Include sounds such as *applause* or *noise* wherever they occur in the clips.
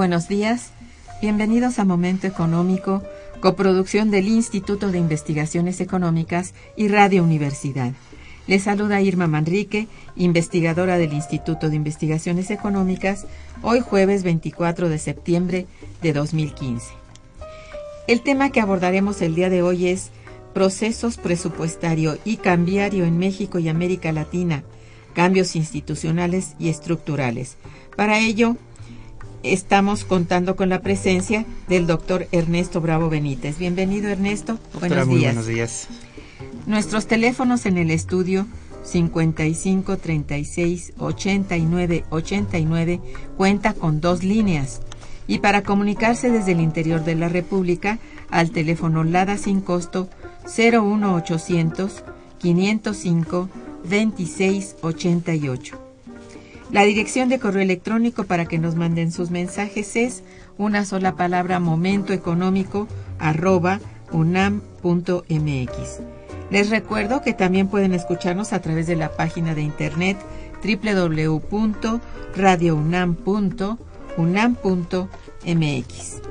Buenos días. Bienvenidos a Momento Económico, coproducción del Instituto de Investigaciones Económicas y Radio Universidad. Les saluda Irma Manrique, investigadora del Instituto de Investigaciones Económicas, hoy jueves 24 de septiembre de 2015. El tema que abordaremos el día de hoy es procesos presupuestario y cambiario en México y América Latina, cambios institucionales y estructurales. Para ello, estamos contando con la presencia del doctor Ernesto Bravo Benítez. Bienvenido, Ernesto. buenos muy días. Buenos días. Nuestros teléfonos en el estudio 55 36 89 89 cuenta con dos líneas. Y para comunicarse desde el interior de la República, al teléfono LADA sin costo 01800 505 2688. La dirección de correo electrónico para que nos manden sus mensajes es una sola palabra momentoeconómico arroba unam.mx. Les recuerdo que también pueden escucharnos a través de la página de internet www.radiounam.unam.mx.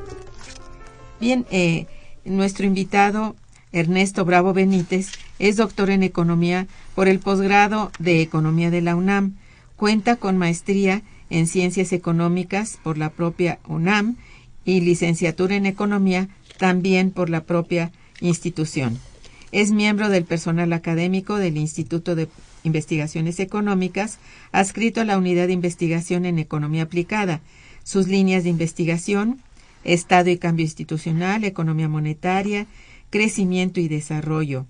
Bien, eh, nuestro invitado Ernesto Bravo Benítez es doctor en economía por el posgrado de economía de la UNAM Cuenta con maestría en Ciencias Económicas por la propia UNAM y licenciatura en Economía también por la propia institución. Es miembro del personal académico del Instituto de Investigaciones Económicas, adscrito a la Unidad de Investigación en Economía Aplicada. Sus líneas de investigación, Estado y Cambio Institucional, Economía Monetaria, Crecimiento y Desarrollo.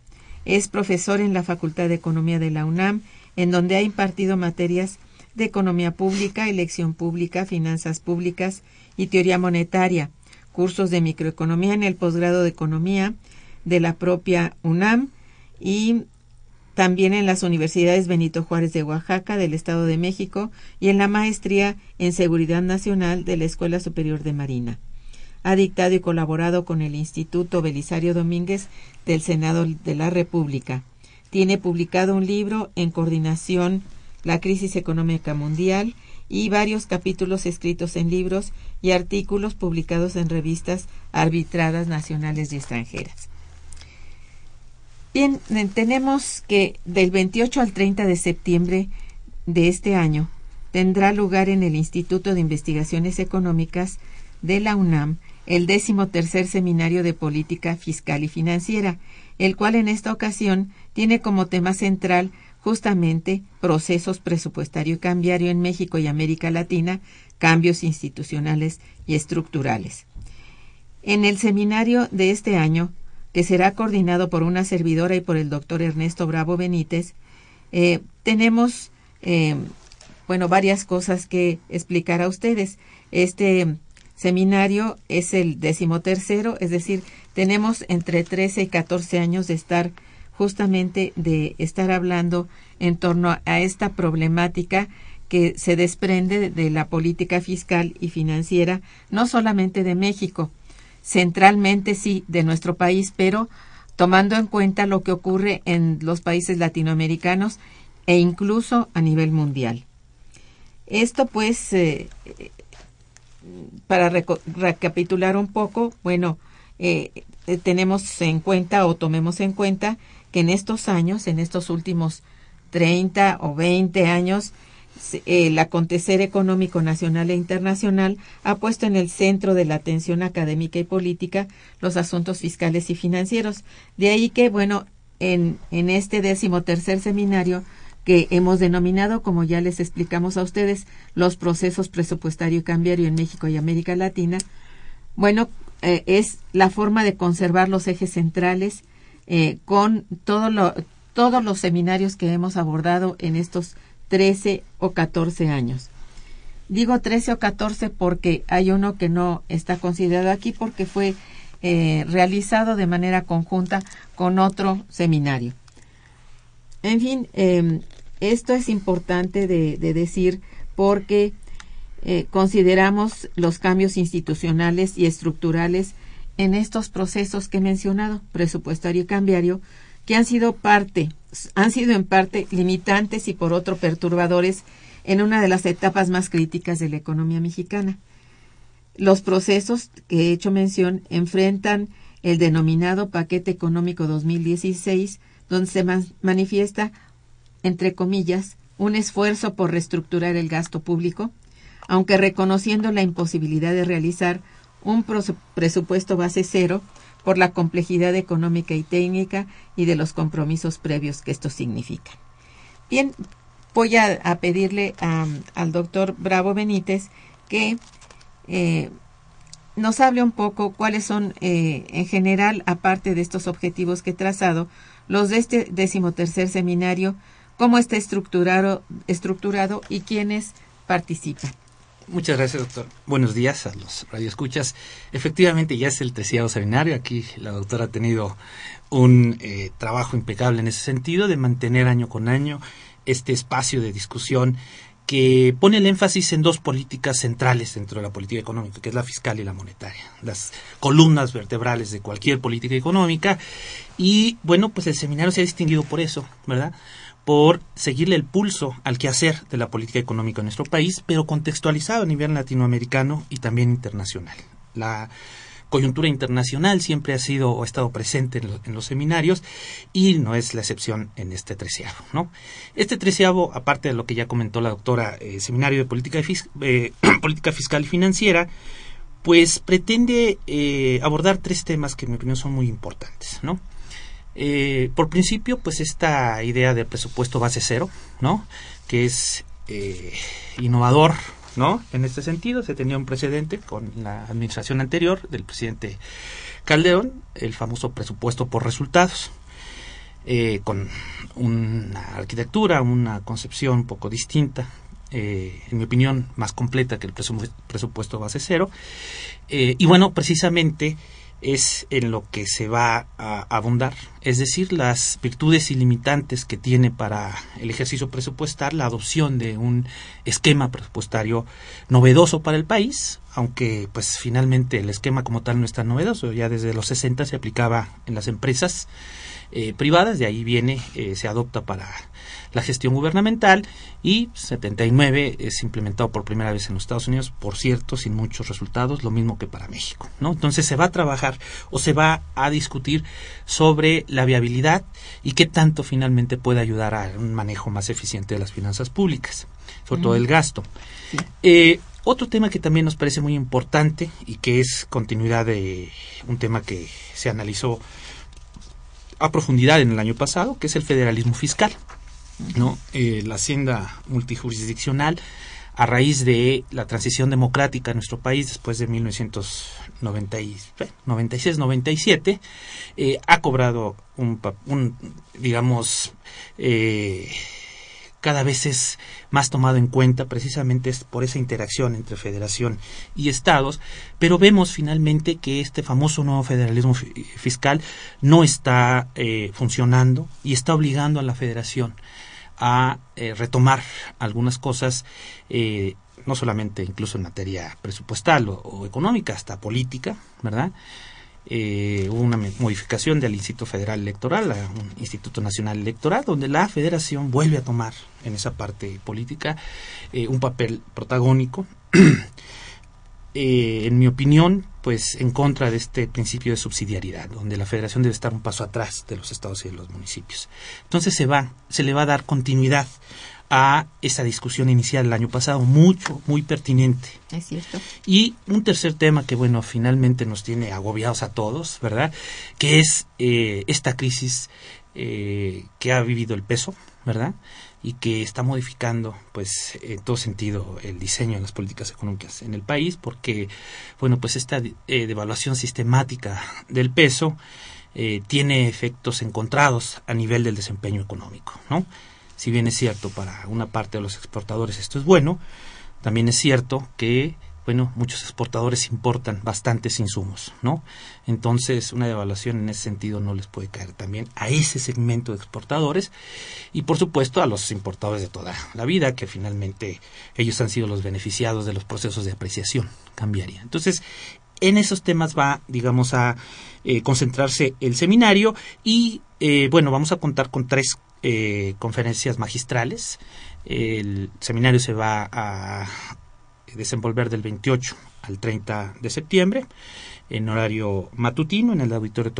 Es profesor en la Facultad de Economía de la UNAM en donde ha impartido materias de economía pública, elección pública, finanzas públicas y teoría monetaria, cursos de microeconomía en el posgrado de economía de la propia UNAM y también en las universidades Benito Juárez de Oaxaca, del Estado de México, y en la maestría en Seguridad Nacional de la Escuela Superior de Marina. Ha dictado y colaborado con el Instituto Belisario Domínguez del Senado de la República. Tiene publicado un libro en coordinación La crisis económica mundial y varios capítulos escritos en libros y artículos publicados en revistas arbitradas nacionales y extranjeras. Bien, tenemos que del 28 al 30 de septiembre de este año tendrá lugar en el Instituto de Investigaciones Económicas de la UNAM el décimo tercer seminario de política fiscal y financiera, el cual en esta ocasión tiene como tema central justamente procesos presupuestario y cambiario en México y América Latina, cambios institucionales y estructurales. En el seminario de este año, que será coordinado por una servidora y por el doctor Ernesto Bravo Benítez, eh, tenemos, eh, bueno, varias cosas que explicar a ustedes. Este seminario es el decimotercero, es decir, tenemos entre 13 y 14 años de estar justamente de estar hablando en torno a esta problemática que se desprende de la política fiscal y financiera, no solamente de México, centralmente sí de nuestro país, pero tomando en cuenta lo que ocurre en los países latinoamericanos e incluso a nivel mundial. Esto pues, eh, para recapitular un poco, bueno, eh, tenemos en cuenta o tomemos en cuenta que en estos años, en estos últimos 30 o 20 años, el acontecer económico nacional e internacional ha puesto en el centro de la atención académica y política los asuntos fiscales y financieros. De ahí que, bueno, en, en este décimo tercer seminario que hemos denominado, como ya les explicamos a ustedes, los procesos presupuestario y cambiario en México y América Latina, bueno, eh, es la forma de conservar los ejes centrales eh, con todo lo, todos los seminarios que hemos abordado en estos 13 o 14 años. Digo 13 o 14 porque hay uno que no está considerado aquí porque fue eh, realizado de manera conjunta con otro seminario. En fin, em, esto es importante de, decir porque eh, consideramos los cambios institucionales y estructurales en estos procesos que he mencionado, presupuestario y cambiario, que han sido parte, han sido en parte limitantes y por otro perturbadores en una de las etapas más críticas de la economía mexicana. los procesos que he hecho mención enfrentan el denominado paquete económico 2016, donde se manifiesta, entre comillas, un esfuerzo por reestructurar el gasto público, aunque reconociendo la imposibilidad de realizar un presupuesto base cero por la complejidad económica y técnica y de los compromisos previos que esto significa. Bien, voy a, pedirle al doctor Bravo Benítez que eh, nos hable un poco cuáles son, eh, en general, aparte de estos objetivos que he trazado, los de este decimotercer seminario, cómo está estructurado, estructurado y quiénes participan. Muchas gracias, doctor. Buenos días a los radioescuchas. Efectivamente, ya es el terciado seminario. Aquí la doctora ha tenido un eh, trabajo impecable en ese sentido de mantener año con año este espacio de discusión que pone el énfasis en dos políticas centrales dentro de la política económica, que es la fiscal y la monetaria, las columnas vertebrales de cualquier política económica. Y bueno, pues el seminario se ha distinguido por eso, ¿verdad? Por seguirle el pulso al quehacer de la política económica en nuestro país, pero contextualizado a nivel latinoamericano y también internacional. La coyuntura internacional siempre ha sido o ha estado presente en, los seminarios y no es la excepción en este treceavo. ¿no? Este treceavo, aparte de lo que ya comentó la doctora, eh, seminario de política, eh, *clears throat* política fiscal y financiera, pues pretende eh, abordar tres temas que en mi opinión son muy importantes. ¿no? Eh, por principio, pues esta idea del presupuesto base cero, ¿no? Que es eh, innovador, ¿no? En este sentido, se tenía un precedente con la administración anterior del presidente Calderón, el famoso presupuesto por resultados, eh, con una arquitectura, una concepción un poco distinta, en mi opinión, más completa que el presupuesto base cero. y bueno, precisamente es en lo que se va a abundar, es decir, las virtudes ilimitantes que tiene para el ejercicio presupuestal la adopción de un esquema presupuestario novedoso para el país, aunque pues finalmente el esquema como tal no es tan novedoso, ya desde los 60 se aplicaba en las empresas eh, privadas, de ahí viene, eh, se adopta para la gestión gubernamental y 79 es implementado por primera vez en los Estados Unidos, por cierto, sin muchos resultados, lo mismo que para México, ¿no? Entonces se va a trabajar o se va a discutir sobre la viabilidad y qué tanto finalmente puede ayudar a un manejo más eficiente de las finanzas públicas, sobre todo el gasto. Eh, otro tema que también nos parece muy importante y que es continuidad de un tema que se analizó a profundidad en el año pasado, que es el federalismo fiscal. ¿no? Eh, la hacienda multijurisdiccional a raíz de la transición democrática en nuestro país después de 1996-97, eh, ha cobrado un, un digamos, eh, cada vez es más tomado en cuenta precisamente por esa interacción entre federación y estados, pero vemos finalmente que este famoso nuevo federalismo fiscal no está funcionando y está obligando a la federación a eh, retomar algunas cosas, eh, no solamente incluso en materia presupuestal o, económica, hasta política, ¿verdad? Eh, una modificación del Instituto Federal Electoral a un Instituto Nacional Electoral, donde la Federación vuelve a tomar en esa parte política un papel protagónico. *clears throat* en mi opinión, pues en contra de este principio de subsidiariedad, donde la federación debe estar un paso atrás de los estados y de los municipios. Entonces se va, se le va a dar continuidad a esa discusión inicial el año pasado, mucho, muy pertinente. Es cierto. Y un tercer tema que, bueno, finalmente nos tiene agobiados a todos, ¿verdad? Que es eh, esta crisis eh, que ha vivido el peso, ¿verdad? y que está modificando pues en todo sentido el diseño de las políticas económicas en el país porque bueno pues esta eh, devaluación sistemática del peso eh, tiene efectos encontrados a nivel del desempeño económico no si bien es cierto para una parte de los exportadores esto es bueno también es cierto que bueno, muchos exportadores importan bastantes insumos, ¿no? Entonces, una devaluación en ese sentido no les puede caer también a ese segmento de exportadores y, por supuesto, a los importadores de toda la vida, que finalmente ellos han sido los beneficiados de los procesos de apreciación cambiaria. Entonces, en esos temas va, digamos, a eh, concentrarse el seminario y, eh, bueno, vamos a contar con tres eh, conferencias magistrales. El seminario se va a desenvolver del 28 al 30 de septiembre en horario matutino en el auditorio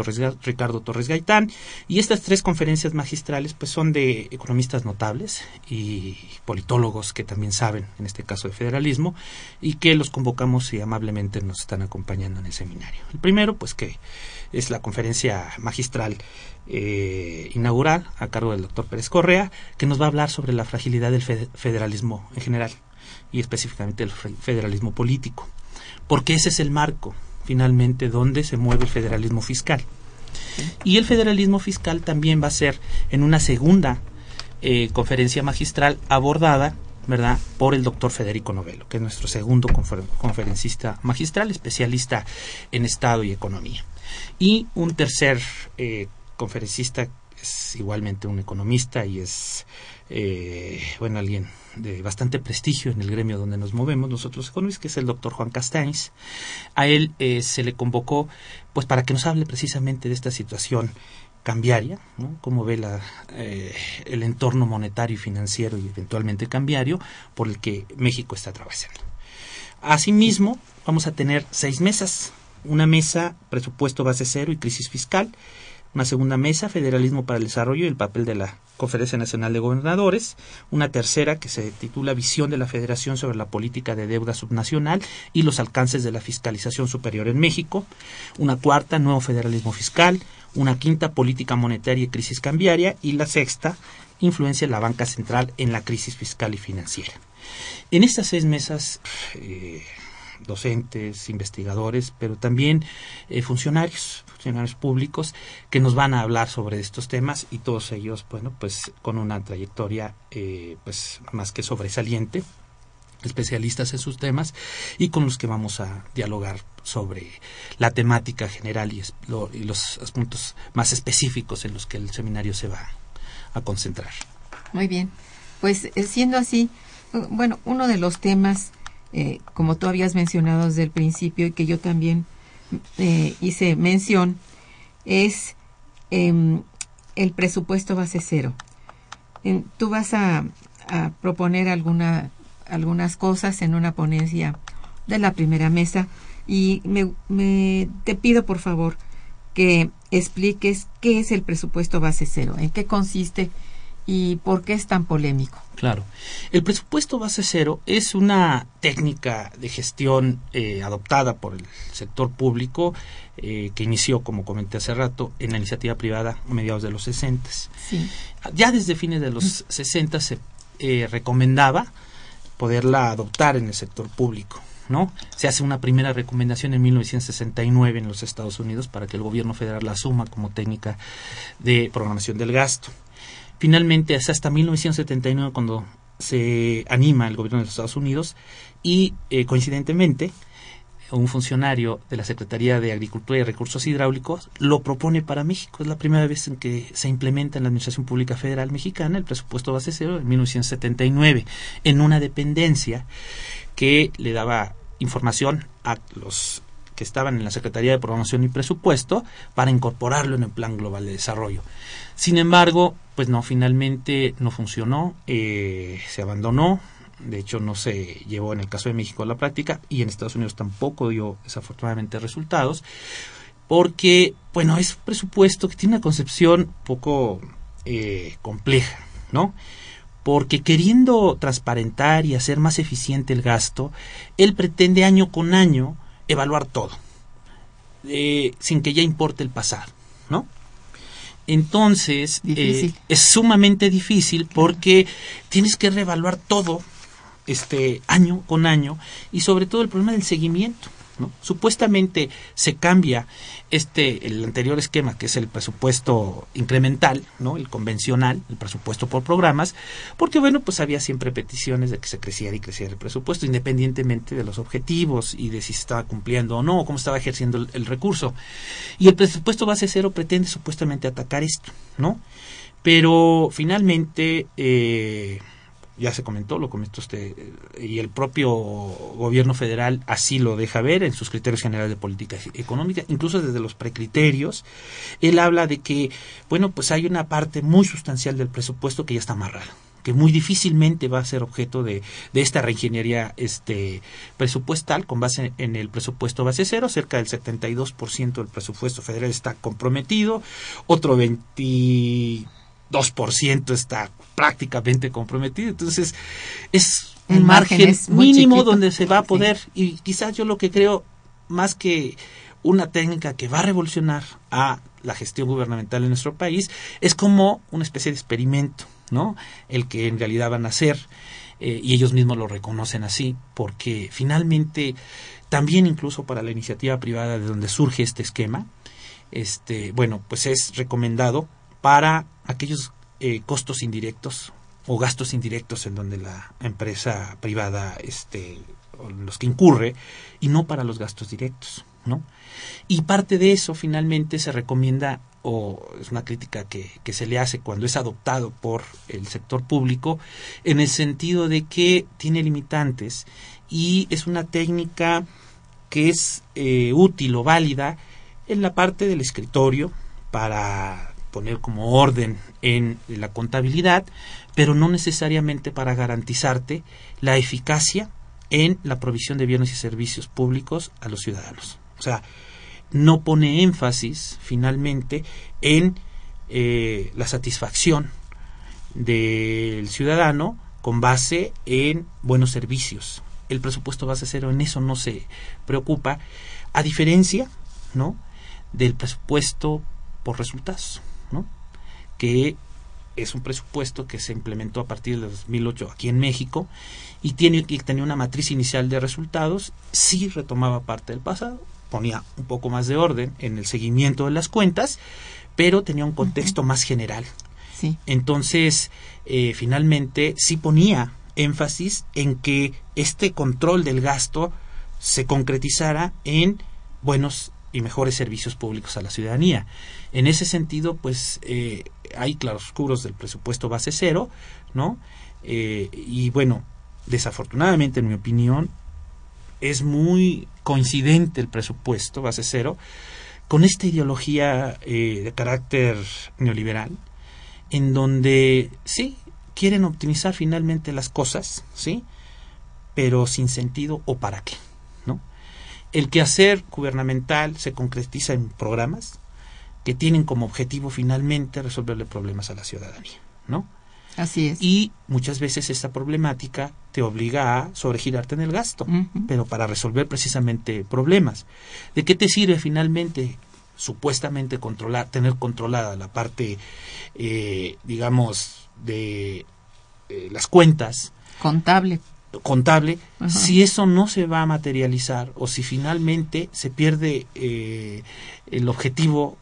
Ricardo Torres Gaitán y estas tres conferencias magistrales pues son de economistas notables y politólogos que también saben en este caso de federalismo y que los convocamos y amablemente nos están acompañando en el seminario. El primero pues que es la conferencia magistral eh, inaugural a cargo del doctor Pérez Correa que nos va a hablar sobre la fragilidad del federalismo en general y específicamente el federalismo político porque ese es el marco finalmente donde se mueve el federalismo fiscal. Y el federalismo fiscal también va a ser en una segunda eh, conferencia magistral abordada ¿verdad? por el doctor Federico Novelo, que es nuestro segundo conferencista magistral, especialista en Estado y Economía. Y un tercer eh, conferencista es igualmente un economista y es eh, bueno, alguien de bastante prestigio en el gremio donde nos movemos nosotros economistas, que es el doctor Juan Castañs. A él eh, se le convocó pues para que nos hable precisamente de esta situación cambiaria, cómo ve la, eh, el entorno monetario y financiero y eventualmente cambiario por el que México está atravesando. Asimismo, vamos a tener seis mesas, una mesa presupuesto base cero y crisis fiscal, una segunda mesa, Federalismo para el Desarrollo y el papel de la Conferencia Nacional de Gobernadores, una tercera que se titula Visión de la Federación sobre la política de deuda subnacional y los alcances de la fiscalización superior en México, una cuarta, Nuevo Federalismo Fiscal, una quinta, Política Monetaria y Crisis Cambiaria y la sexta, Influencia de la banca central en la crisis fiscal y financiera. En estas seis mesas eh, docentes, investigadores, pero también eh, funcionarios, funcionarios públicos que nos van a hablar sobre estos temas y todos ellos, bueno, pues con una trayectoria eh, pues más que sobresaliente especialistas en sus temas y con los que vamos a dialogar sobre la temática general y, y los puntos más específicos en los que el seminario se va a concentrar. Muy bien, pues eh, siendo así, bueno, uno de los temas eh, como tú habías mencionado desde el principio y que yo también eh, hice mención, es em, el presupuesto base cero. tú vas a, proponer alguna, algunas cosas en una ponencia de la primera mesa y me, te pido por favor que expliques qué es el presupuesto base cero, en qué consiste y por qué es tan polémico. Claro. El presupuesto base cero es una técnica de gestión eh, adoptada por el sector público eh, que inició, como comenté hace rato, en la iniciativa privada a mediados de los 60. Ya desde fines de los 60 se eh, recomendaba poderla adoptar en el sector público. ¿no? Se hace una primera recomendación en 1969 en los Estados Unidos para que el gobierno federal la asuma como técnica de programación del gasto. Finalmente, hasta 1979 cuando se anima el gobierno de los Estados Unidos y eh, coincidentemente un funcionario de la Secretaría de Agricultura y Recursos Hidráulicos lo propone para México. Es la primera vez en que se implementa en la Administración Pública Federal Mexicana el presupuesto base cero en 1979 en una dependencia que le daba información a los que estaban en la Secretaría de Programación y Presupuesto para incorporarlo en el Plan Global de Desarrollo. Sin embargo, pues no, finalmente no funcionó, eh, se abandonó, de hecho no se llevó en el caso de México a la práctica y en Estados Unidos tampoco dio desafortunadamente resultados, porque, bueno, es un presupuesto que tiene una concepción poco eh, compleja, ¿no? porque queriendo transparentar y hacer más eficiente el gasto, él pretende año con año evaluar todo, eh, sin que ya importe el pasado, ¿no? Entonces, eh, es sumamente difícil porque tienes que reevaluar todo este año con año y sobre todo el problema del seguimiento. Supuestamente se cambia este el anterior esquema que es el presupuesto incremental, ¿no? El convencional, el presupuesto por programas, porque bueno, pues había siempre peticiones de que se creciera y creciera el presupuesto independientemente de los objetivos y de si se estaba cumpliendo o no, o cómo estaba ejerciendo el, el recurso. Y el presupuesto base cero pretende supuestamente atacar esto, ¿no? Pero finalmente eh, ya se comentó, lo comentó usted, y el propio gobierno federal así lo deja ver en sus criterios generales de política económica, incluso desde los precriterios, él habla de que, bueno, pues hay una parte muy sustancial del presupuesto que ya está amarrada, que muy difícilmente va a ser objeto de, de esta reingeniería este, presupuestal con base en el presupuesto base cero. Cerca del 72% del presupuesto federal está comprometido, otro 22% está prácticamente comprometido. Entonces, es un margen, mínimo donde se va a poder, y quizás yo lo que creo, más que una técnica que va a revolucionar a la gestión gubernamental en nuestro país, es como una especie de experimento ¿no? El que en realidad van a ser, eh, y ellos mismos lo reconocen así, porque finalmente también incluso para la iniciativa privada de donde surge este esquema, este, bueno, pues es recomendado para aquellos eh, costos indirectos o gastos indirectos en donde la empresa privada este, los que incurre y no para los gastos directos, ¿no? Y parte de eso finalmente se recomienda o es una crítica que, que, se le hace cuando es adoptado por el sector público, en el sentido de que tiene limitantes y es una técnica que es eh, útil o válida en la parte del escritorio para poner como orden en la contabilidad, pero no necesariamente para garantizarte la eficacia en la provisión de bienes y servicios públicos a los ciudadanos. O sea, no pone énfasis finalmente en eh, la satisfacción del ciudadano con base en buenos servicios. El presupuesto base cero en eso no se preocupa, a diferencia ¿no? del presupuesto por resultados, ¿no? que es un presupuesto que se implementó a partir de 2008 aquí en México y tiene que tenía una matriz inicial de resultados, sí retomaba parte del pasado, ponía un poco más de orden en el seguimiento de las cuentas, pero tenía un contexto más general. Sí. Entonces, eh, finalmente, sí ponía énfasis en que este control del gasto se concretizara en buenos y mejores servicios públicos a la ciudadanía. En ese sentido, pues eh, hay claroscuros del presupuesto base cero, ¿no? Eh, y bueno, desafortunadamente, en mi opinión, es muy coincidente el presupuesto base cero con esta ideología eh, de carácter neoliberal, en donde sí quieren optimizar finalmente las cosas, sí, pero sin sentido o para qué, ¿no? El quehacer gubernamental se concretiza en programas que tienen como objetivo finalmente resolverle problemas a la ciudadanía, ¿no? Así es. Y muchas veces esta problemática te obliga a sobregirarte en el gasto, pero para resolver precisamente problemas. ¿De qué te sirve finalmente supuestamente controlar, tener controlada la parte, eh, digamos, de eh, las cuentas? Contable. Contable, si eso no se va a materializar o si finalmente se pierde eh, el objetivo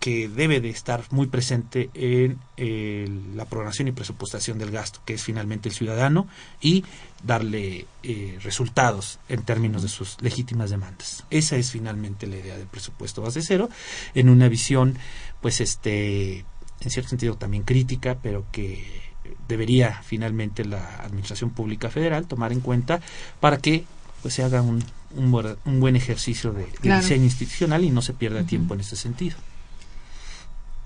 que debe de estar muy presente en eh, la programación y presupuestación del gasto, que es finalmente el ciudadano, y darle eh, resultados en términos de sus legítimas demandas. Esa es finalmente la idea del presupuesto base cero, en una visión, pues, este, en cierto sentido también crítica, pero que debería finalmente la Administración Pública Federal tomar en cuenta para que pues se haga un, un, buen ejercicio de, diseño institucional y no se pierda tiempo en ese sentido.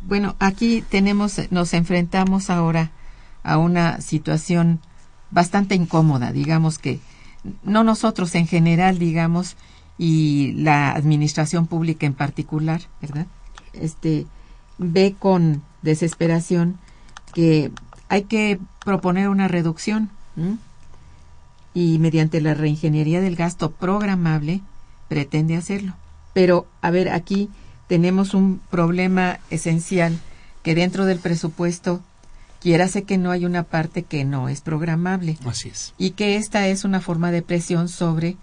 Bueno, aquí tenemos, nos enfrentamos ahora a una situación bastante incómoda, digamos que no nosotros en general, digamos, y la administración pública en particular, ¿verdad? Este ve con desesperación que hay que proponer una reducción y mediante la reingeniería del gasto programable pretende hacerlo. Pero, a ver, aquí tenemos un problema esencial que dentro del presupuesto sé que no hay una parte que no es programable. Así es. Y que esta es una forma de presión sobre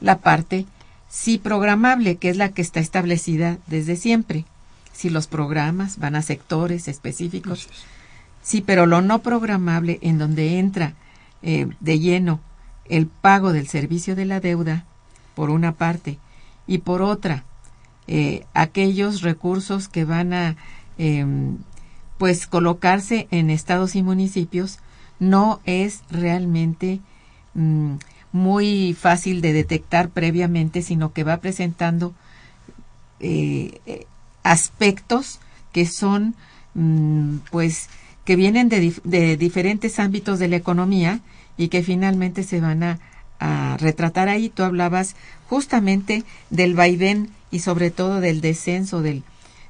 la parte sí programable, que es la que está establecida desde siempre. Si los programas van a sectores específicos. Sí, pero lo no programable, en donde entra eh, de lleno el pago del servicio de la deuda, por una parte, y por otra, eh, aquellos recursos que van a em, pues colocarse en estados y municipios no es realmente mm, muy fácil de detectar previamente, sino que va presentando eh, aspectos que son mm, pues que vienen de, de diferentes ámbitos de la economía y que finalmente se van a, a retratar ahí. Tú hablabas justamente del vaivén y sobre todo del descenso, del,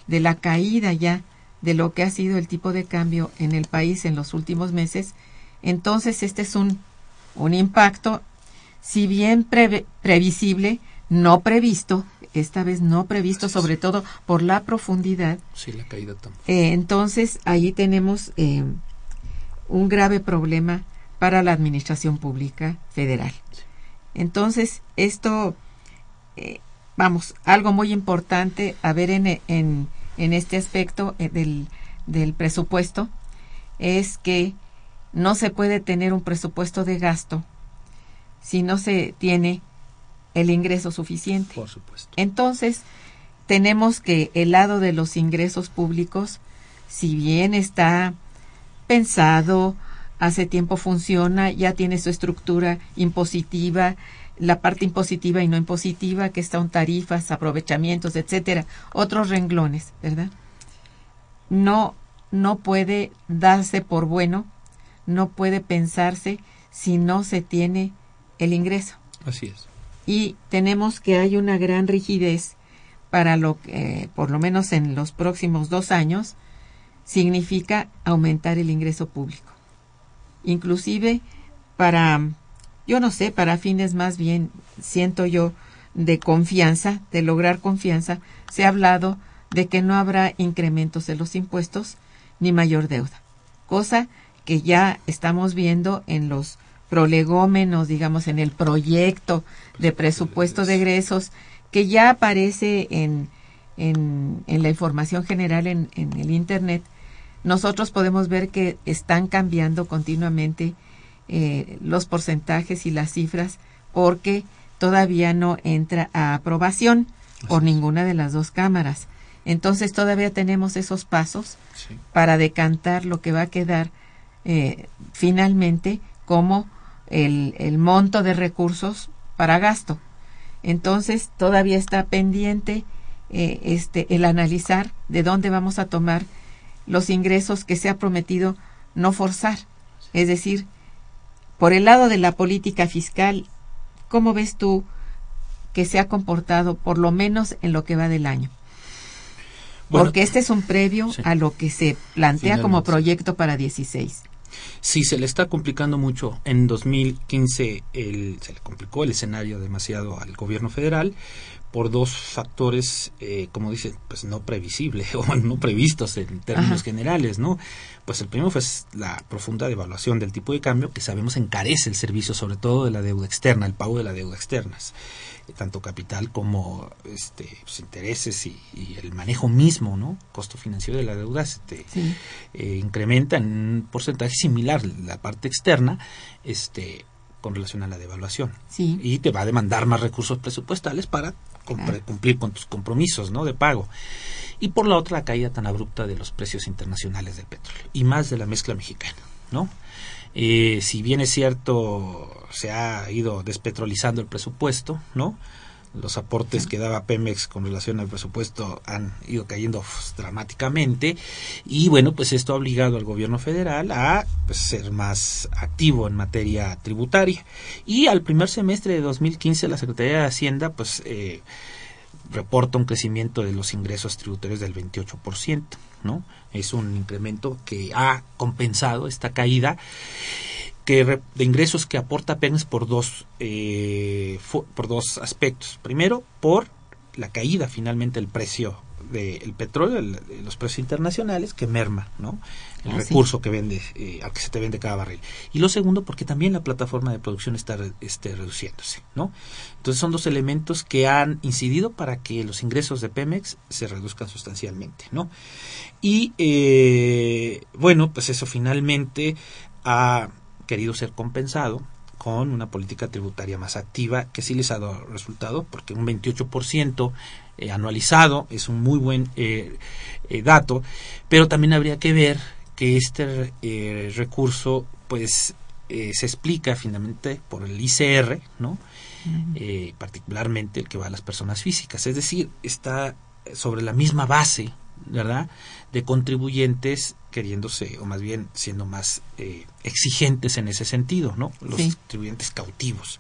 de la caída ya de lo que ha sido el tipo de cambio en el país en los últimos meses. Entonces, este es un, un impacto, si bien previsible, no previsto, esta vez no previsto, sobre todo por la profundidad. Sí, la caída también. Eh, entonces, ahí tenemos eh, un grave problema para la Administración Pública Federal. Entonces, esto, eh, vamos, algo muy importante a ver en, en, en este aspecto eh, del, del presupuesto es que no se puede tener un presupuesto de gasto si no se tiene el ingreso suficiente. Por supuesto. Entonces, tenemos que el lado de los ingresos públicos, si bien está pensado, hace tiempo funciona, ya tiene su estructura impositiva, la parte impositiva y no impositiva, que están tarifas, aprovechamientos, etcétera, otros renglones, ¿verdad? No, no puede darse por bueno, no puede pensarse si no se tiene el ingreso. Así es. Y tenemos que hay una gran rigidez para lo que, por lo menos en los próximos dos años, significa aumentar el ingreso público inclusive para, yo no sé, para fines más bien, siento yo, de confianza, de lograr confianza, se ha hablado de que no habrá incrementos de los impuestos ni mayor deuda, cosa que ya estamos viendo en los prolegómenos, digamos, en el proyecto de presupuesto de egresos, que ya aparece en, en, en la información general en, en el Internet, nosotros podemos ver que están cambiando continuamente eh, los porcentajes y las cifras porque todavía no entra a aprobación por ninguna de las dos cámaras. Entonces todavía tenemos esos pasos para decantar lo que va a quedar eh, finalmente como el, el monto de recursos para gasto. Entonces todavía está pendiente eh, este el analizar de dónde vamos a tomar los ingresos que se ha prometido no forzar. Es decir, por el lado de la política fiscal, ¿cómo ves tú que se ha comportado, por lo menos en lo que va del año? Porque este es un previo a lo que se plantea como proyecto para 16. Sí, se le está complicando mucho. En 2015 el, se le complicó el escenario demasiado al gobierno federal por dos factores, eh, como dice, pues no previsibles *laughs* o no previstos en términos generales, ¿no? Pues el primero fue la profunda devaluación del tipo de cambio que sabemos encarece el servicio, sobre todo de la deuda externa, el pago de la deuda externas, eh, tanto capital como este, pues, intereses y, el manejo mismo, ¿no? Costo financiero de la deuda este, eh, incrementa en un porcentaje similar la parte externa, este con relación a la devaluación. Y te va a demandar más recursos presupuestales para cumplir con tus compromisos ¿no? de pago. Y por la otra, la caída tan abrupta de los precios internacionales del petróleo y más de la mezcla mexicana. ¿no? Eh, si bien es cierto, se ha ido despetrolizando el presupuesto, ¿no? Los aportes que daba Pemex con relación al presupuesto han ido cayendo dramáticamente. Y bueno pues esto ha obligado al gobierno federal a pues, ser más activo en materia tributaria. Y al primer semestre de 2015 la Secretaría de Hacienda pues eh, reporta un crecimiento de los ingresos tributarios del 28%, ¿no? Es un incremento que ha compensado esta caída que de ingresos que aporta Pemex por dos eh, por dos aspectos. Primero por la caída finalmente del precio del petróleo los precios internacionales que merma no el ah, recurso que vende eh, al que se te vende cada barril. Y lo segundo porque también la plataforma de producción está este, reduciéndose no entonces son dos elementos que han incidido para que los ingresos de Pemex se reduzcan sustancialmente no y eh, bueno pues eso finalmente ha querido ser compensado con una política tributaria más activa que sí les ha dado resultado porque un 28% eh, anualizado es un muy buen eh, eh, dato pero también habría que ver que este recurso pues se explica finalmente por el ICR no particularmente el que va a las personas físicas es decir está sobre la misma base ¿verdad? De contribuyentes queriéndose, o más bien siendo más eh, exigentes en ese sentido, ¿no? Los contribuyentes cautivos.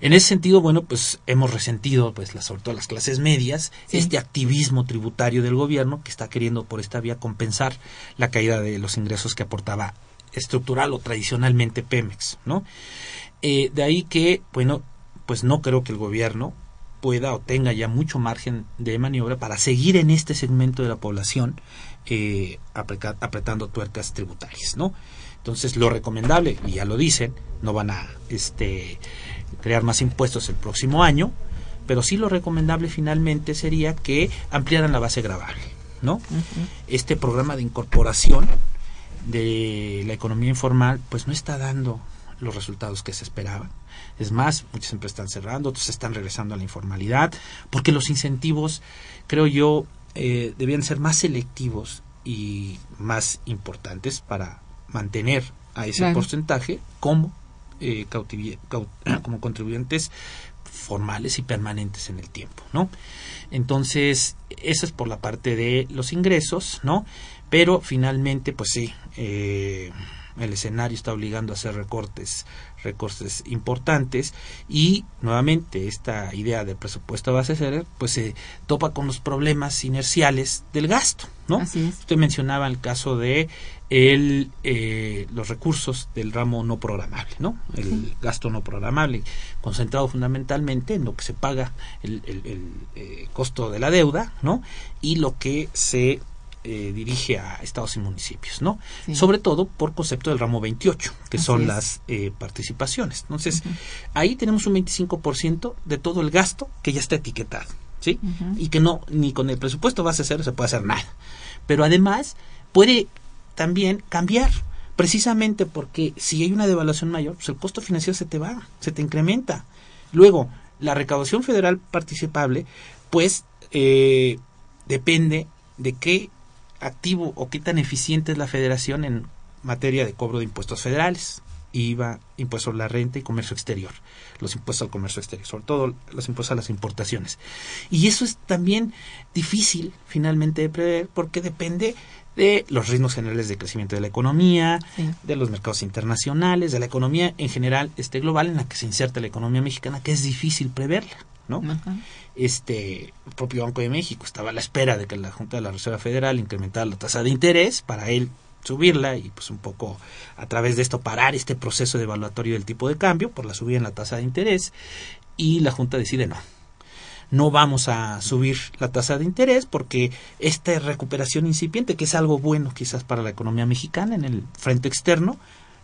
En ese sentido, bueno, pues hemos resentido, pues, la, sobre todo las clases medias, este activismo tributario del gobierno que está queriendo por esta vía compensar la caída de los ingresos que aportaba estructural o tradicionalmente Pemex, ¿no? Eh, de ahí que, bueno, pues no creo que el gobierno pueda o tenga ya mucho margen de maniobra para seguir en este segmento de la población eh, apretando tuercas tributarias, ¿no? Entonces, lo recomendable, y ya lo dicen, no van a este, crear más impuestos el próximo año, pero sí lo recomendable finalmente sería que ampliaran la base gravable, ¿no? Este programa de incorporación de la economía informal, pues no está dando los resultados que se esperaban. Es más, muchas empresas están cerrando, otros están regresando a la informalidad, porque los incentivos, creo yo, eh, debían ser más selectivos y más importantes para mantener a ese porcentaje como, eh, *clears throat* como contribuyentes formales y permanentes en el tiempo, ¿no? Entonces, eso es por la parte de los ingresos, ¿no? Pero finalmente, pues sí, eh, el escenario está obligando a hacer recortes recortes importantes y nuevamente esta idea del presupuesto base cero pues se topa con los problemas inerciales del gasto no usted mencionaba el caso de el, eh, los recursos del ramo no programable no el gasto no programable concentrado fundamentalmente en lo que se paga el, el, eh, costo de la deuda no y lo que se eh, dirige a estados y municipios, ¿no? Sobre todo por concepto del ramo 28, que son las eh, participaciones. Entonces, ahí tenemos un 25% de todo el gasto que ya está etiquetado, ¿sí? Y que no, ni con el presupuesto base cero se puede hacer nada. Pero además, puede también cambiar, precisamente porque si hay una devaluación mayor, pues el costo financiero se te va, se te incrementa. Luego, la recaudación federal participable, pues, eh, depende de qué activo o qué tan eficiente es la federación en materia de cobro de impuestos federales, IVA, impuesto a la renta y comercio exterior, los impuestos al comercio exterior, sobre todo los impuestos a las importaciones. Y eso es también difícil finalmente de prever porque depende de los ritmos generales de crecimiento de la economía, de los mercados internacionales, de la economía en general este global en la que se inserta la economía mexicana, que es difícil preverla, ¿no? Este el propio Banco de México estaba a la espera de que la Junta de la Reserva Federal incrementara la tasa de interés para él subirla y pues un poco a través de esto parar este proceso de evaluatorio del tipo de cambio por la subida en la tasa de interés y la Junta decide no. No vamos a subir la tasa de interés porque esta recuperación incipiente, que es algo bueno quizás para la economía mexicana en el frente externo,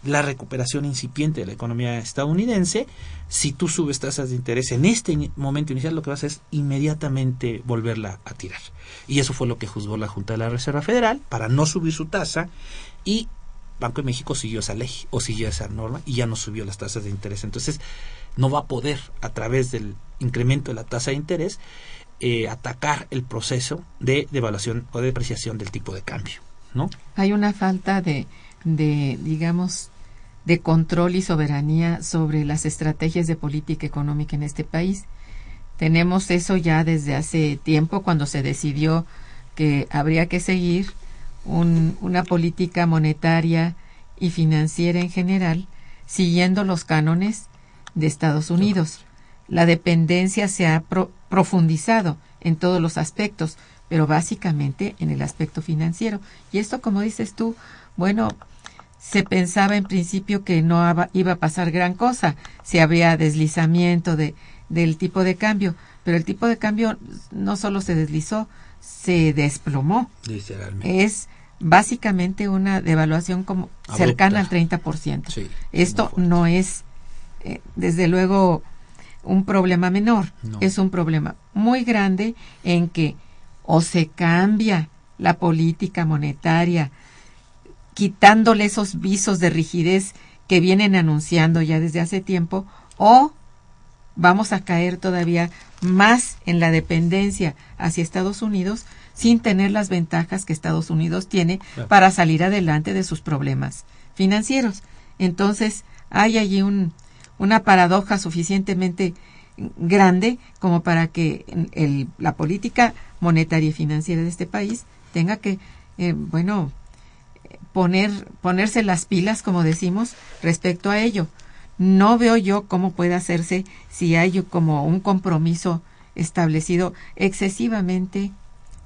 la recuperación incipiente de la economía estadounidense, si tú subes tasas de interés en este momento inicial, lo que vas a hacer es inmediatamente volverla a tirar. Y eso fue lo que juzgó la Junta de la Reserva Federal para no subir su tasa y Banco de México siguió esa ley o siguió esa norma y ya no subió las tasas de interés. Entonces, no va a poder, a través del incremento de la tasa de interés, eh, atacar el proceso de devaluación o depreciación del tipo de cambio. ¿no? Hay una falta de de, digamos, de control y soberanía sobre las estrategias de política económica en este país. Tenemos eso ya desde hace tiempo cuando se decidió que habría que seguir una política monetaria y financiera en general siguiendo los cánones de Estados Unidos. La dependencia se ha profundizado en todos los aspectos, pero básicamente en el aspecto financiero. Y esto, como dices tú, bueno, se pensaba en principio que no iba a pasar gran cosa, si había deslizamiento de, del tipo de cambio, pero el tipo de cambio no solo se deslizó, se desplomó. Es básicamente una devaluación como cercana al 30%. Sí, Esto no es, eh, desde luego, un problema menor, es un problema muy grande en que o se cambia la política monetaria, quitándole esos visos de rigidez que vienen anunciando ya desde hace tiempo, o vamos a caer todavía más en la dependencia hacia Estados Unidos sin tener las ventajas que Estados Unidos tiene para salir adelante de sus problemas financieros. Entonces, hay allí un, una paradoja suficientemente grande como para que el, la política monetaria y financiera de este país tenga que, eh, bueno, poner, ponerse las pilas, como decimos, respecto a ello. No veo yo cómo puede hacerse si hay como un compromiso establecido excesivamente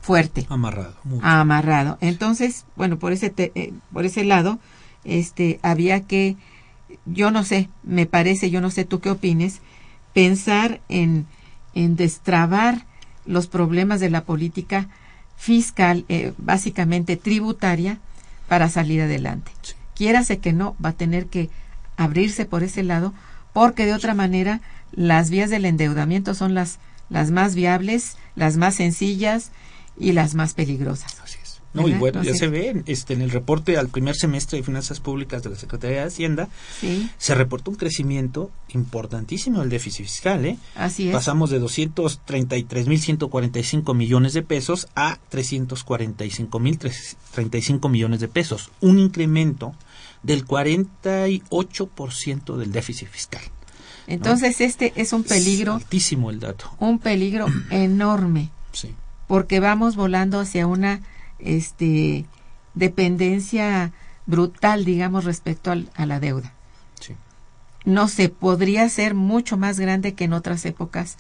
fuerte. Amarrado. Amarrado. Entonces, bueno, por ese, eh, por ese lado, este, había que, yo no sé, me parece, yo no sé tú qué opines, pensar en, en destrabar los problemas de la política fiscal, eh, básicamente tributaria, para salir adelante. Sí. Quiérase que no, va a tener que abrirse por ese lado, porque de otra manera las vías del endeudamiento son las, las más viables, las más sencillas y las más peligrosas. Así No, y bueno, ya se ve este, en el reporte al primer semestre de Finanzas Públicas de la Secretaría de Hacienda, sí. se reportó un crecimiento importantísimo del déficit fiscal. ¿eh? Así es. Pasamos de 233.145 millones de pesos a 345.035 millones de pesos. Un incremento del 48% del déficit fiscal. Entonces, ¿no? este es un peligro. Es altísimo el dato. Un peligro *clears throat* enorme. Sí. Porque vamos volando hacia una este, dependencia brutal, digamos, respecto al, a la deuda. Sí. No sé, podría ser mucho más grande que en otras épocas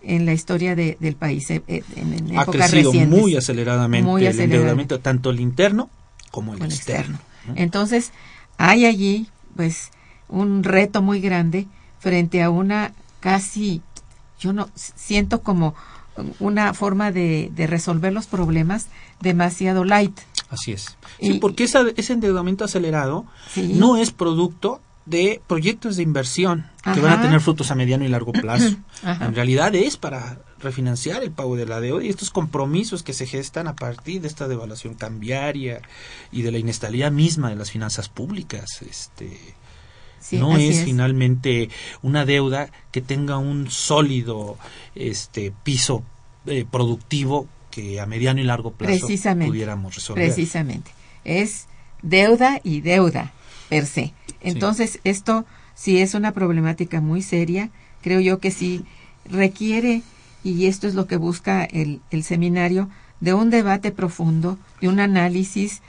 en la historia de, del país, eh, en, en ha crecido muy aceleradamente Muy el aceleradamente. endeudamiento, tanto el interno como el el externo. externo. Entonces, hay allí, pues, un reto muy grande frente a una casi, yo no siento como una forma de, de resolver los problemas demasiado light. Así es. Sí, Y- porque esa- ese endeudamiento acelerado Sí. no es producto de proyectos de inversión que van a tener frutos a mediano y largo plazo. *clears throat* Ajá. En realidad es para refinanciar el pago de la deuda y estos compromisos que se gestan a partir de esta devaluación cambiaria y de la inestabilidad misma de las finanzas públicas. Este, Sí, no es, finalmente una deuda que tenga un sólido este piso eh, productivo que a mediano y largo plazo Precisamente. pudiéramos resolver. Precisamente. Es deuda y deuda per se. Entonces, esto sí es una problemática muy seria. Creo yo que sí requiere, y esto es lo que busca el, el seminario, de un debate profundo, de un análisis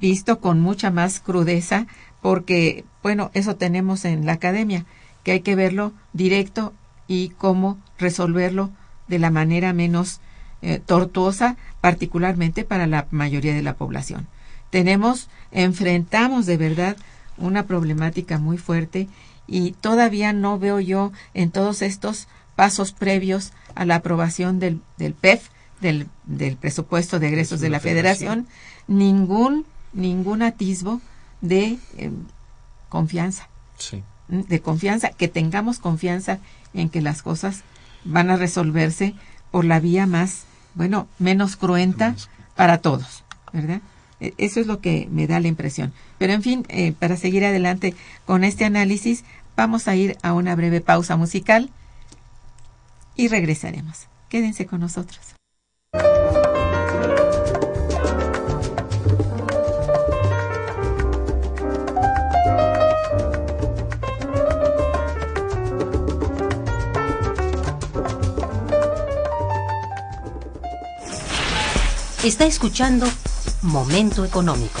visto con mucha más crudeza, porque, bueno, eso tenemos en la academia, que hay que verlo directo y cómo resolverlo de la manera menos eh, tortuosa, particularmente para la mayoría de la población. Tenemos, enfrentamos de verdad una problemática muy fuerte y todavía no veo yo en todos estos pasos previos a la aprobación del, del PEF, del, del presupuesto de egresos de la Federación, ningún, ningún atisbo de eh, confianza Sí. de confianza, que tengamos confianza en que las cosas van a resolverse por la vía más, bueno, menos cruenta Menos- para todos, ¿verdad? E- Eso es lo que me da la impresión. Pero en fin, eh, para seguir adelante con este análisis, vamos a ir a una breve pausa musical y regresaremos. Quédense con nosotros. Está escuchando Momento Económico.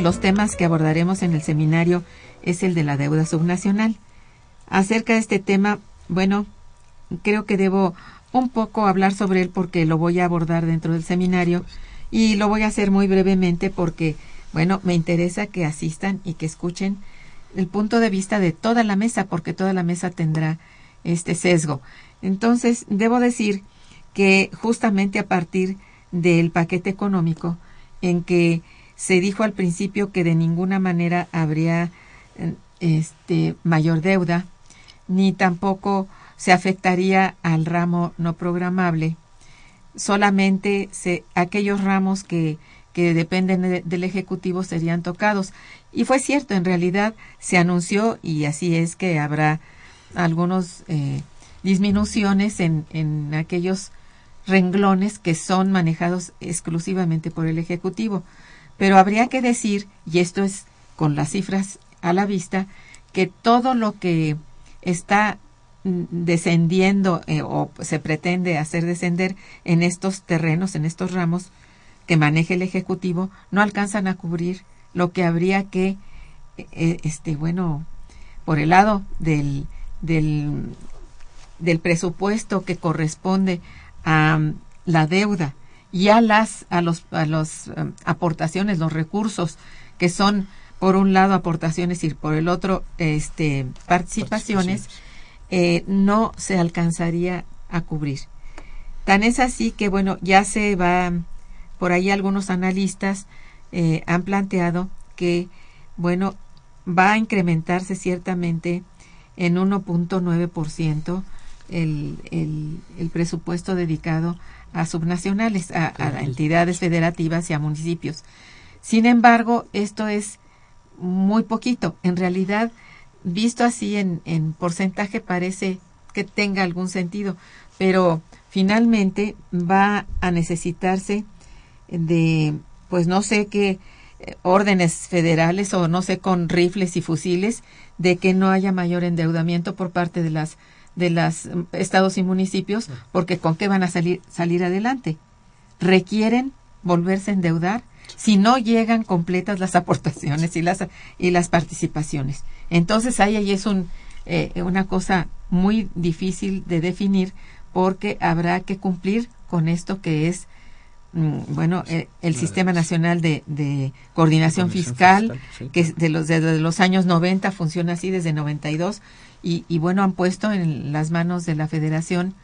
Los temas que abordaremos en el seminario es el de la deuda subnacional. Acerca de este tema, bueno, creo que debo un poco hablar sobre él porque lo voy a abordar dentro del seminario y lo voy a hacer muy brevemente porque, bueno, me interesa que asistan y que escuchen el punto de vista de toda la mesa porque toda la mesa tendrá este sesgo. Entonces, debo decir que justamente a partir del paquete económico en que se dijo al principio que de ninguna manera habría este mayor deuda ni tampoco se afectaría al ramo no programable. Solamente se, aquellos ramos que, que dependen del ejecutivo serían tocados. Y fue cierto en realidad se anunció y así es que habrá algunos eh, disminuciones en, en aquellos renglones que son manejados exclusivamente por el ejecutivo pero habría que decir, y esto es con las cifras a la vista, que todo lo que está mm, descendiendo eh, o se pretende hacer descender en estos terrenos, en estos ramos que maneja el Ejecutivo, no alcanzan a cubrir lo que habría que, eh, eh, este, bueno, por el lado del, del, del presupuesto que corresponde a mm, la deuda y a las a los a los um, aportaciones los recursos que son por un lado aportaciones y por el otro este participaciones, eh, no se alcanzaría a cubrir. Tan es así que bueno ya se va por ahí algunos analistas eh, han planteado que bueno va a incrementarse ciertamente en 1.9% el, el, el presupuesto dedicado a subnacionales, a, entidades federativas y a municipios. Sin embargo, esto es muy poquito. En realidad, visto así en, en porcentaje, parece que tenga algún sentido, pero finalmente va a necesitarse de, pues no sé qué eh, órdenes federales o no sé con rifles y fusiles de que no haya mayor endeudamiento por parte de las de los mm, estados y municipios, porque con qué van a salir, salir adelante. Requieren volverse a endeudar si no llegan completas las *laughs* aportaciones y las, y las participaciones. Entonces ahí, ahí es un, eh, una cosa muy difícil de definir porque habrá que cumplir con esto que es mm, bueno, eh, el Sistema Nacional de, de Coordinación, Fiscal, que de los, desde los años 90 funciona así, desde 92, y, y bueno, han puesto en las manos de la federación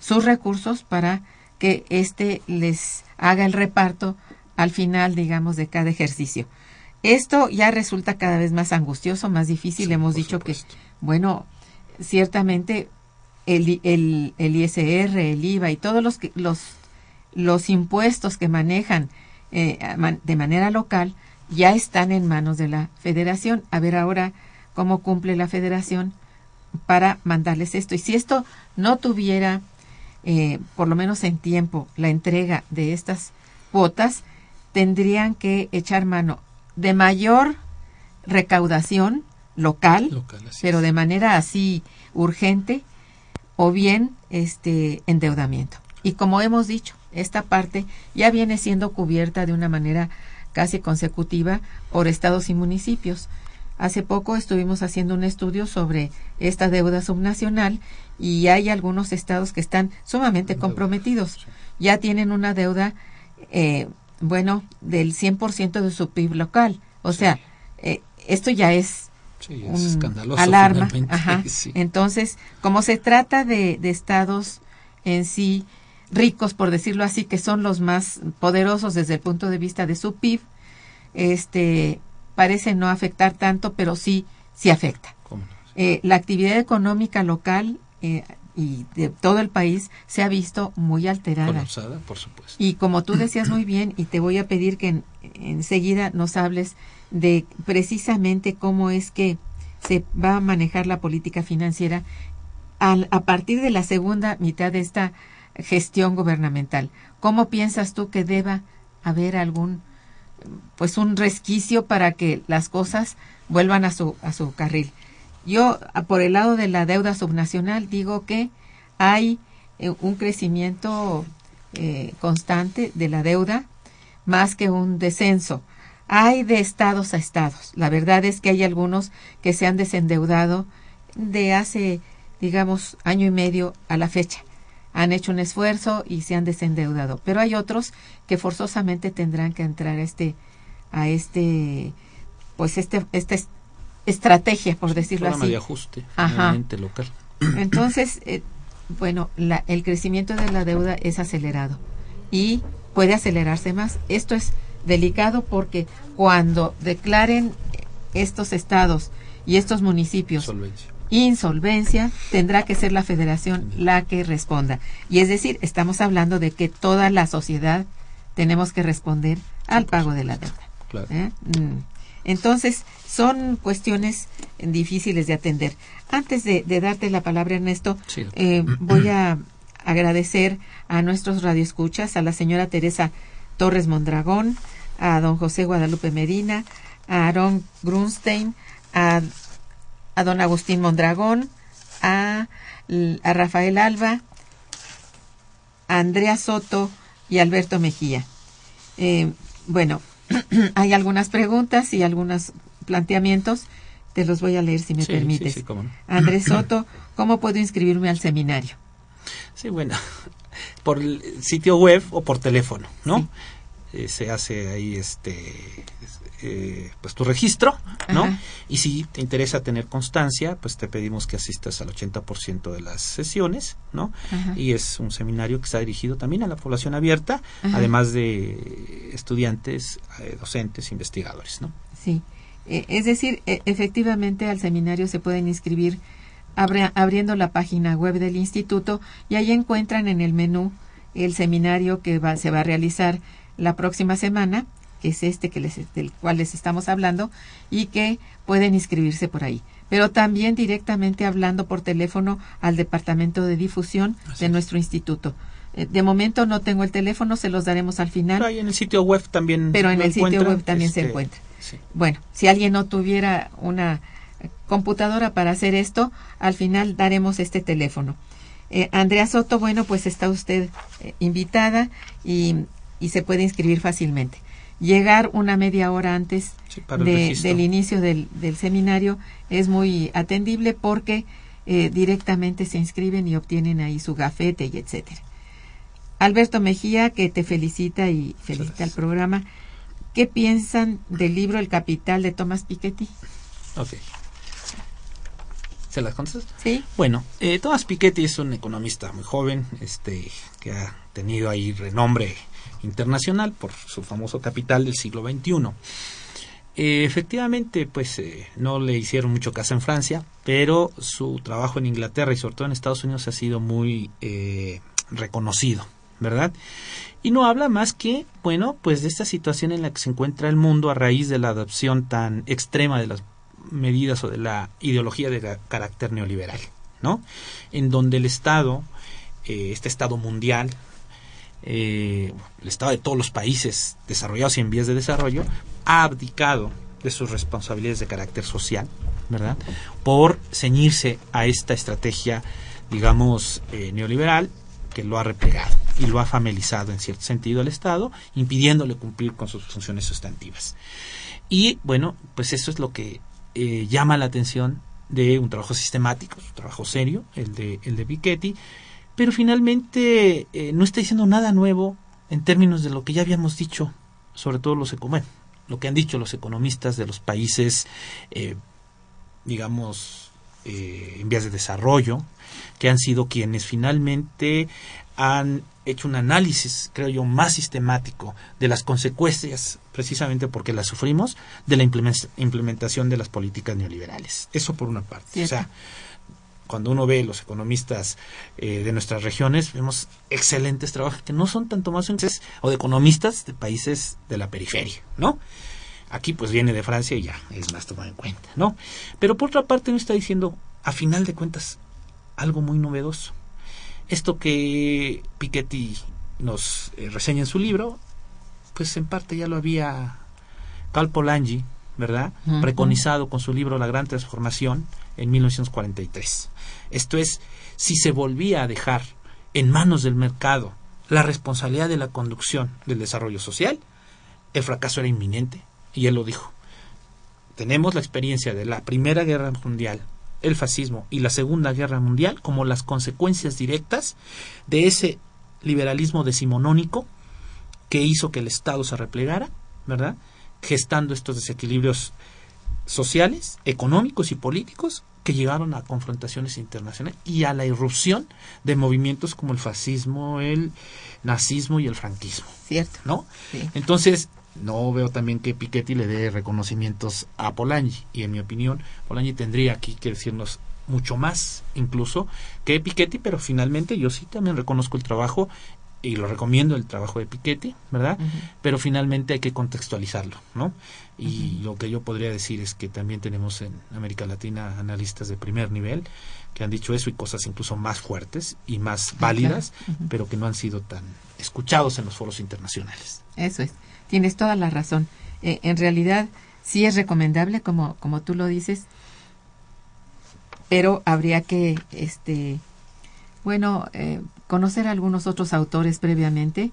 sus recursos para que éste les haga el reparto al final, digamos, de cada ejercicio. Esto ya resulta cada vez más angustioso, más difícil. Hemos dicho que, bueno, ciertamente el, el, el, ISR, el IVA y todos los, los, los impuestos que manejan eh, de manera local ya están en manos de la federación. A ver ahora cómo cumple la federación para mandarles esto. Y si esto no tuviera, eh, por lo menos en tiempo, la entrega de estas cuotas, tendrían que echar mano de mayor recaudación local, pero de manera así urgente, o bien este endeudamiento. Y como hemos dicho, esta parte ya viene siendo cubierta de una manera casi consecutiva por estados y municipios. Hace poco estuvimos haciendo un estudio sobre esta deuda subnacional y hay algunos estados que están sumamente comprometidos. Ya tienen una deuda, eh, bueno, del 100% de su PIB local. O sea, eh, esto ya es, un alarma. *laughs* Entonces, como se trata de, de estados en sí ricos, por decirlo así, que son los más poderosos desde el punto de vista de su PIB, este, parece no afectar tanto, pero sí, sí afecta. Eh, la actividad económica local eh, y de todo el país se ha visto muy alterada. por supuesto. Y como tú decías muy bien, y te voy a pedir que enseguida nos hables de precisamente cómo es que se va a manejar la política financiera al, a partir de la segunda mitad de esta gestión gubernamental. ¿Cómo piensas tú que deba haber algún pues un resquicio para que las cosas vuelvan a su, a su carril. Yo, por el lado de la deuda subnacional, digo que hay eh, un crecimiento eh, constante de la deuda más que un descenso. Hay de estados a estados. La verdad es que hay algunos que se han desendeudado de hace, digamos, año y medio a la fecha. Han hecho un esfuerzo y se han desendeudado. Pero hay otros que forzosamente tendrán que entrar a este, a este, pues este, esta estrategia, por decirlo así. de ajuste, Ajá. local. *clears throat* *clears throat* Entonces, eh, bueno, la, el crecimiento de la deuda es acelerado y puede acelerarse más. Esto es delicado porque cuando declaren estos estados y estos municipios insolvencia, tendrá que ser la federación la que responda. Y es decir, estamos hablando de que toda la sociedad tenemos que responder al pago de la deuda. ¿eh? Mm. Entonces, son cuestiones difíciles de atender. Antes de, darte la palabra, Ernesto, eh, voy a agradecer a nuestros radioescuchas, a la señora Teresa Torres Mondragón, a don José Guadalupe Medina, a Aaron Grunstein, a, a don Agustín Mondragón, a, a Rafael Alba, a Andrea Soto, y Alberto Mejía. Eh, bueno, *clears throat* hay algunas preguntas y algunos planteamientos. Te los voy a leer si me permites. *clears throat* Andrés Soto, ¿cómo puedo inscribirme al seminario? Sí, bueno, *laughs* por el sitio web o por teléfono, ¿no? Eh, se hace ahí este eh, pues tu registro, ¿no? Y si te interesa tener constancia, pues te pedimos que asistas al 80% de las sesiones, ¿no? Y es un seminario que está dirigido también a la población abierta, además de estudiantes, eh, docentes, investigadores, ¿no? Sí. Eh, es decir, e, efectivamente al seminario se pueden inscribir abriendo la página web del instituto y ahí encuentran en el menú el seminario que va, se va a realizar la próxima semana que es este que les, del cual les estamos hablando, y que pueden inscribirse por ahí. Pero también directamente hablando por teléfono al departamento de difusión de nuestro instituto. Eh, de momento no tengo el teléfono, se los daremos al final. Pero en el sitio web también. Pero en el sitio web también se este, encuentra. Bueno, si alguien no tuviera una computadora para hacer esto, al final daremos este teléfono. Eh, Andrea Soto, bueno, pues está usted eh, invitada y, y, se puede inscribir fácilmente llegar una media hora antes del inicio del, seminario es muy atendible porque eh, directamente se inscriben y obtienen ahí su gafete y etcétera. Alberto Mejía, que te felicita y felicita el programa. ¿Qué piensan del libro El Capital de Thomas Piketty? Ok. ¿Se las contestas? Sí. Bueno, eh, Thomas Piketty es un economista muy joven, este, que ha tenido ahí renombre internacional por su famoso capital del siglo XXI. Eh, efectivamente, pues eh, no le hicieron mucho caso en Francia, pero su trabajo en Inglaterra y sobre todo en Estados Unidos ha sido muy eh, reconocido, ¿verdad? Y no habla más que, bueno, pues de esta situación en la que se encuentra el mundo a raíz de la adopción tan extrema de las medidas o de la ideología de carácter neoliberal, ¿no? En donde el Estado, este Estado mundial, eh, el Estado de todos los países desarrollados y en vías de desarrollo, ha abdicado de sus responsabilidades de carácter social, ¿verdad? Por ceñirse a esta estrategia, digamos, eh, neoliberal que lo ha replegado y lo ha familizado en cierto sentido al Estado, impidiéndole cumplir con sus funciones sustantivas. Y bueno, pues eso es lo que eh, llama la atención de un trabajo sistemático, un trabajo serio, el de, el de Piketty, pero finalmente eh, no está diciendo nada nuevo en términos de lo que ya habíamos dicho, sobre todo los bueno, lo que han dicho los economistas de los países, eh, digamos, eh, en vías de desarrollo, que han sido quienes finalmente han hecho un análisis, creo yo, más sistemático de las consecuencias, precisamente porque las sufrimos, de la implementación de las políticas neoliberales. Eso por una parte. O sea, cuando uno ve los economistas eh, de nuestras regiones, vemos excelentes trabajos que no son tanto más o de economistas de países de la periferia, ¿no? Aquí pues viene de Francia y ya es más tomado en cuenta, ¿no? Pero por otra parte no está diciendo, a final de cuentas, algo muy novedoso. Esto que Piketty nos eh, reseña en su libro, pues en parte ya lo había Cal Polanyi, ¿verdad? Preconizado con su libro La Gran Transformación en 1943. Esto es, si se volvía a dejar en manos del mercado la responsabilidad de la conducción del desarrollo social, el fracaso era inminente, y él lo dijo. Tenemos la experiencia de la Primera Guerra Mundial, el fascismo y la Segunda Guerra Mundial como las consecuencias directas de ese liberalismo decimonónico que hizo que el Estado se replegara, ¿verdad? Gestando estos desequilibrios sociales, económicos y políticos que llevaron a confrontaciones internacionales y a la irrupción de movimientos como el fascismo, el nazismo y el franquismo. Cierto. ¿No? Entonces, no veo también que Piketty le dé reconocimientos a Polanyi y en mi opinión Polanyi tendría aquí que decirnos mucho más incluso que Piketty, pero finalmente yo sí también reconozco el trabajo y lo recomiendo el trabajo de Piketty, ¿verdad? Pero finalmente hay que contextualizarlo, ¿no? Y lo que yo podría decir es que también tenemos en América Latina analistas de primer nivel que han dicho eso y cosas incluso más fuertes y más válidas, pero que no han sido tan escuchados en los foros internacionales. Eso es, tienes toda la razón. Eh, en realidad sí es recomendable, como, como tú lo dices, pero habría que, este, bueno, eh, conocer a algunos otros autores previamente.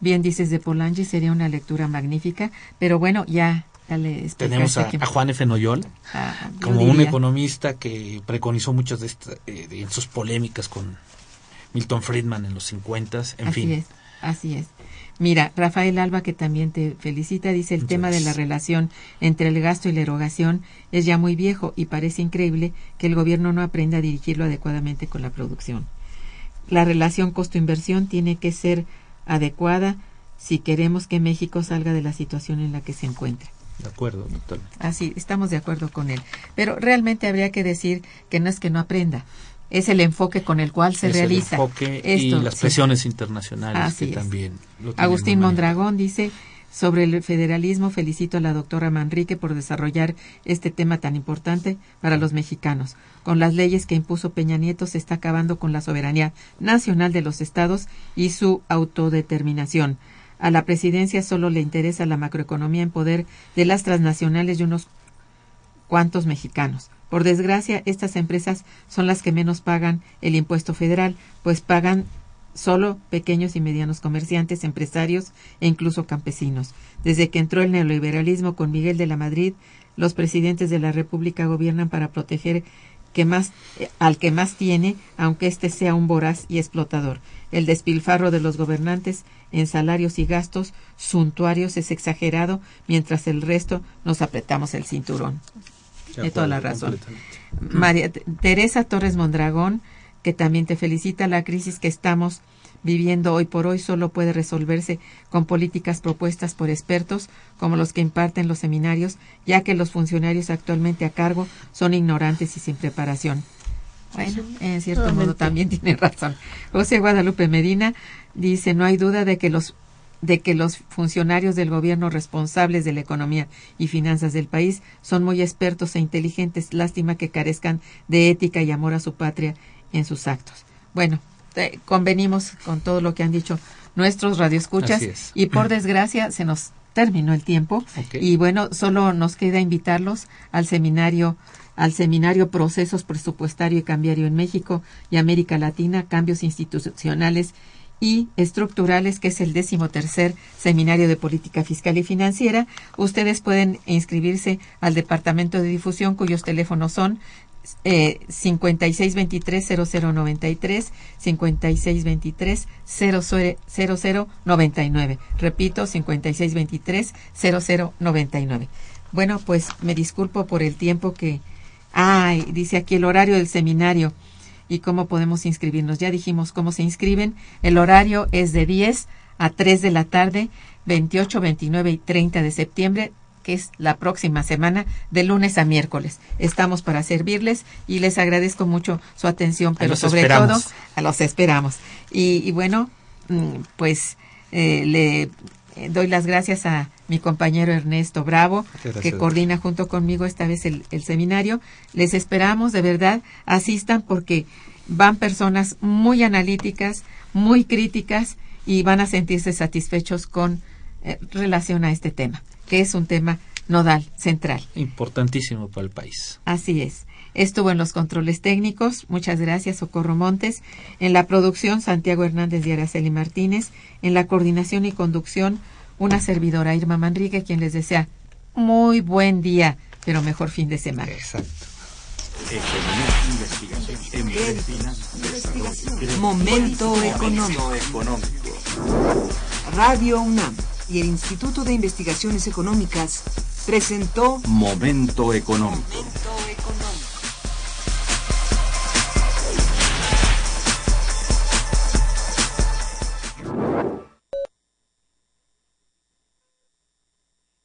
Bien dices de Polanyi, sería una lectura magnífica, pero bueno, ya tenemos a, Juan F. Noyol ah, como un economista que preconizó muchas de, estas eh, sus polémicas con Milton Friedman en los 50, en así fin. Es, así es. Mira, Rafael Alba, que también te felicita, dice el tema de la relación entre el gasto y la erogación es ya muy viejo y parece increíble que el gobierno no aprenda a dirigirlo adecuadamente con la producción. La relación costo-inversión tiene que ser adecuada si queremos que México salga de la situación en la que se encuentra. De acuerdo, doctor. Así, estamos de acuerdo con él. Pero realmente habría que decir que no es que no aprenda, es el enfoque con el cual se realiza. El enfoque y las presiones internacionales que también. Agustín Mondragón dice sobre el federalismo felicito a la doctora Manrique por desarrollar este tema tan importante para los mexicanos. Con las leyes que impuso Peña Nieto se está acabando con la soberanía nacional de los estados y su autodeterminación. A la presidencia solo le interesa la macroeconomía en poder de las transnacionales y unos cuantos mexicanos. Por desgracia, estas empresas son las que menos pagan el impuesto federal, pues pagan solo pequeños y medianos comerciantes, empresarios e incluso campesinos. Desde que entró el neoliberalismo con Miguel de la Madrid, los presidentes de la República gobiernan para proteger que más, eh, al que más tiene, aunque éste sea un voraz y explotador. El despilfarro de los gobernantes en salarios y gastos suntuarios es exagerado, mientras el resto nos apretamos el cinturón. De toda la razón. María Teresa Torres Mondragón, que también te felicita, la crisis que estamos viviendo hoy por hoy solo puede resolverse con políticas propuestas por expertos como los que imparten los seminarios, ya que los funcionarios actualmente a cargo son ignorantes y sin preparación. Bueno, en cierto modo también *laughs* tiene razón. José Guadalupe Medina dice, no hay duda de que los de que los funcionarios del gobierno responsables de la economía y finanzas del país son muy expertos e inteligentes. Lástima que carezcan de ética y amor a su patria en sus actos. Bueno, convenimos con todo lo que han dicho nuestros radioescuchas y por desgracia se nos terminó el tiempo y bueno, solo nos queda invitarlos al seminario al seminario Procesos Presupuestario y Cambiario en México y América Latina, Cambios Institucionales y Estructurales, que es el decimotercer Seminario de Política Fiscal y Financiera. Ustedes pueden inscribirse al Departamento de Difusión, cuyos teléfonos son eh, 5623-0093, 5623-0099. Repito, 5623-0099. Bueno, pues me disculpo por el tiempo que Ay, dice aquí el horario del seminario y cómo podemos inscribirnos. Ya dijimos cómo se inscriben. El horario es de 10 a 3 de la tarde, 28, 29 y 30 de septiembre, que es la próxima semana, de lunes a miércoles. Estamos para servirles y les agradezco mucho su atención, pero sobre todo a los esperamos. Y, y bueno, mm, pues eh, le eh, doy las gracias a mi compañero Ernesto Bravo, que coordina junto conmigo esta vez el, seminario. Les esperamos, de verdad, asistan porque van personas muy analíticas, muy críticas y van a sentirse satisfechos con eh, relación a este tema, que es un tema nodal, central. Importantísimo para el país. Así es. Estuvo en los controles técnicos, muchas gracias, Socorro Montes. En la producción, Santiago Hernández y Araceli Martínez. En la coordinación y conducción, una servidora, Irma Manrique, quien les desea muy buen día, pero mejor fin de semana. Exacto. Momento económico. Radio UNAM y el Instituto de Investigaciones Económicas presentó Momento Económico.